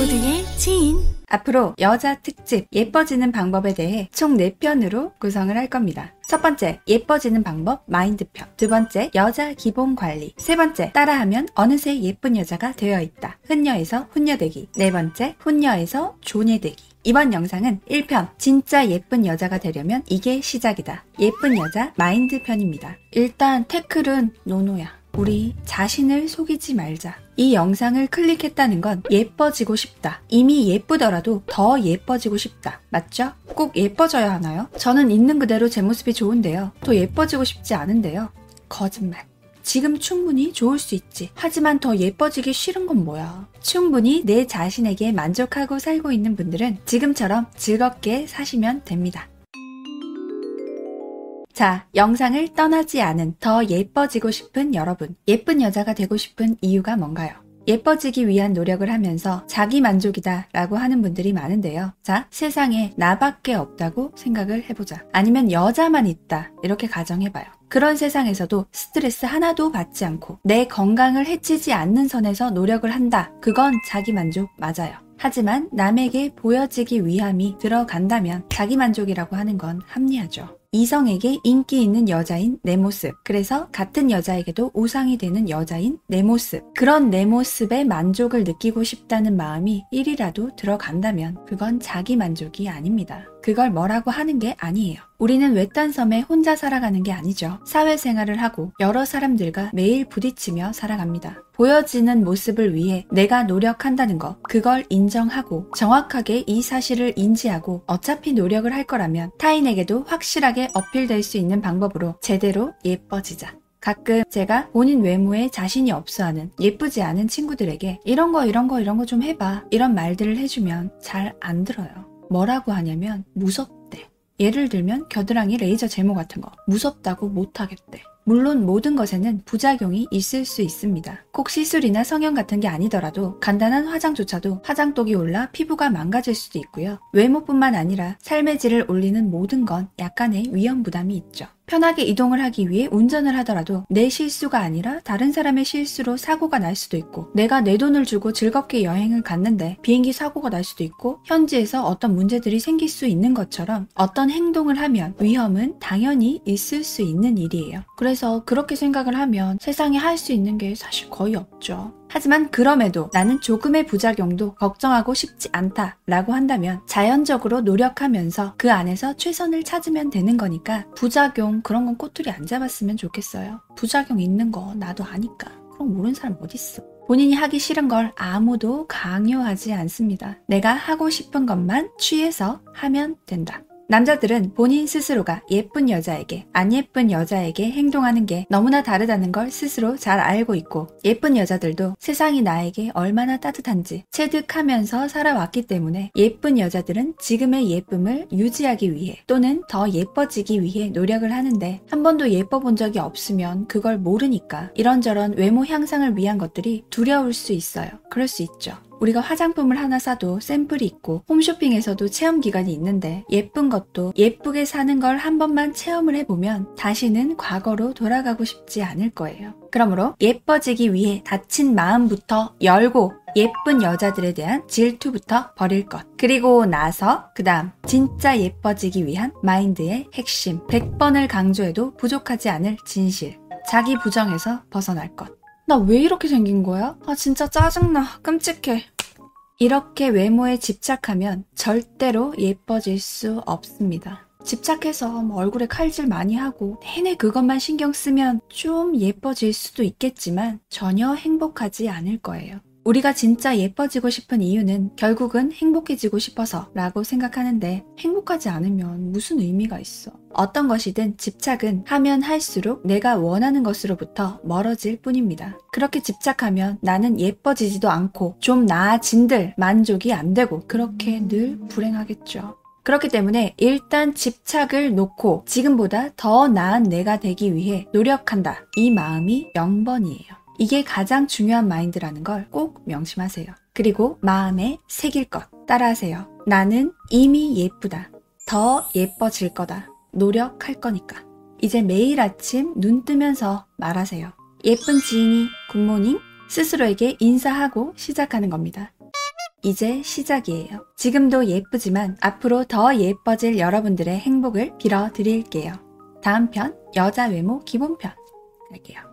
모두의 지인. 앞으로 여자 특집 예뻐지는 방법에 대해 총 4편으로 구성을 할 겁니다. 첫 번째, 예뻐지는 방법 마인드편. 두 번째, 여자 기본 관리. 세 번째, 따라하면 어느새 예쁜 여자가 되어 있다. 흔녀에서 훈녀되기. 네 번째, 훈녀에서 조녀되기. 이번 영상은 1편, 진짜 예쁜 여자가 되려면 이게 시작이다. 예쁜 여자 마인드 편입니다. 일단 태클은 노노야. 우리 자신을 속이지 말자. 이 영상을 클릭했다는 건 예뻐지고 싶다. 이미 예쁘더라도 더 예뻐지고 싶다. 맞죠? 꼭 예뻐져야 하나요? 저는 있는 그대로 제 모습이 좋은데요. 더 예뻐지고 싶지 않은데요. 거짓말. 지금 충분히 좋을 수 있지. 하지만 더 예뻐지기 싫은 건 뭐야? 충분히 내 자신에게 만족하고 살고 있는 분들은 지금처럼 즐겁게 사시면 됩니다. 자, 영상을 떠나지 않은 더 예뻐지고 싶은 여러분. 예쁜 여자가 되고 싶은 이유가 뭔가요? 예뻐지기 위한 노력을 하면서 자기 만족이다 라고 하는 분들이 많은데요. 자, 세상에 나밖에 없다고 생각을 해보자. 아니면 여자만 있다. 이렇게 가정해봐요. 그런 세상에서도 스트레스 하나도 받지 않고 내 건강을 해치지 않는 선에서 노력을 한다. 그건 자기 만족 맞아요. 하지만 남에게 보여지기 위함이 들어간다면 자기 만족이라고 하는 건 합리하죠. 이성에게 인기 있는 여자인 내 모습. 그래서 같은 여자에게도 우상이 되는 여자인 내 모습. 그런 내 모습에 만족을 느끼고 싶다는 마음이 1이라도 들어간다면 그건 자기 만족이 아닙니다. 그걸 뭐라고 하는 게 아니에요. 우리는 외딴 섬에 혼자 살아가는 게 아니죠. 사회생활을 하고 여러 사람들과 매일 부딪히며 살아갑니다. 보여지는 모습을 위해 내가 노력한다는 것, 그걸 인정하고 정확하게 이 사실을 인지하고 어차피 노력을 할 거라면 타인에게도 확실하게 어필될 수 있는 방법으로 제대로 예뻐지자. 가끔 제가 본인 외모에 자신이 없어 하는 예쁘지 않은 친구들에게 이런 거 이런 거 이런 거 좀 해봐 이런 말들을 해주면 잘 안 들어요. 뭐라고 하냐면 무섭대. 예를 들면 겨드랑이 레이저 제모 같은 거 무섭다고 못하겠대. 물론 모든 것에는 부작용이 있을 수 있습니다. 꼭 시술이나 성형 같은 게 아니더라도 간단한 화장조차도 화장독이 올라 피부가 망가질 수도 있고요. 외모뿐만 아니라 삶의 질을 올리는 모든 건 약간의 위험 부담이 있죠. 편하게 이동을 하기 위해 운전을 하더라도 내 실수가 아니라 다른 사람의 실수로 사고가 날 수도 있고 내가 내 돈을 주고 즐겁게 여행을 갔는데 비행기 사고가 날 수도 있고 현지에서 어떤 문제들이 생길 수 있는 것처럼 어떤 행동을 하면 위험은 당연히 있을 수 있는 일이에요. 그래서 그렇게 생각을 하면 세상에 할 수 있는 게 사실 거의 없죠. 하지만 그럼에도 나는 조금의 부작용도 걱정하고 싶지 않다 라고 한다면 자연적으로 노력하면서 그 안에서 최선을 찾으면 되는 거니까 부작용 그런 건 꼬투리 안 잡았으면 좋겠어요. 부작용 있는 거 나도 아니까. 그럼 모르는 사람 어딨어. 본인이 하기 싫은 걸 아무도 강요하지 않습니다. 내가 하고 싶은 것만 취해서 하면 된다. 남자들은 본인 스스로가 예쁜 여자에게 안 예쁜 여자에게 행동하는 게 너무나 다르다는 걸 스스로 잘 알고 있고 예쁜 여자들도 세상이 나에게 얼마나 따뜻한지 체득하면서 살아왔기 때문에 예쁜 여자들은 지금의 예쁨을 유지하기 위해 또는 더 예뻐지기 위해 노력을 하는데 한 번도 예뻐 본 적이 없으면 그걸 모르니까 이런저런 외모 향상을 위한 것들이 두려울 수 있어요. 그럴 수 있죠. 우리가 화장품을 하나 사도 샘플이 있고 홈쇼핑에서도 체험 기간이 있는데 예쁜 것도 예쁘게 사는 걸 한 번만 체험을 해보면 다시는 과거로 돌아가고 싶지 않을 거예요. 그러므로 예뻐지기 위해 닫힌 마음부터 열고 예쁜 여자들에 대한 질투부터 버릴 것. 그리고 나서 그 다음 진짜 예뻐지기 위한 마인드의 핵심. 100번을 강조해도 부족하지 않을 진실. 자기 부정에서 벗어날 것. 나 왜 이렇게 생긴 거야? 아 진짜 짜증나. 끔찍해. 이렇게 외모에 집착하면 절대로 예뻐질 수 없습니다. 집착해서 뭐 얼굴에 칼질 많이 하고 내내 그것만 신경 쓰면 좀 예뻐질 수도 있겠지만 전혀 행복하지 않을 거예요. 우리가 진짜 예뻐지고 싶은 이유는 결국은 행복해지고 싶어서 라고 생각하는데 행복하지 않으면 무슨 의미가 있어. 어떤 것이든 집착은 하면 할수록 내가 원하는 것으로부터 멀어질 뿐입니다. 그렇게 집착하면 나는 예뻐지지도 않고 좀 나아진들 만족이 안 되고 그렇게 늘 불행하겠죠. 그렇기 때문에 일단 집착을 놓고 지금보다 더 나은 내가 되기 위해 노력한다. 이 마음이 0번이에요. 이게 가장 중요한 마인드라는 걸 꼭 명심하세요. 그리고 마음에 새길 것 따라하세요. 나는 이미 예쁘다. 더 예뻐질 거다. 노력할 거니까. 이제 매일 아침 눈 뜨면서 말하세요. 예쁜 지인이 굿모닝 스스로에게 인사하고 시작하는 겁니다. 이제 시작이에요. 지금도 예쁘지만 앞으로 더 예뻐질 여러분들의 행복을 빌어 드릴게요. 다음 편, 여자 외모 기본편. 갈게요.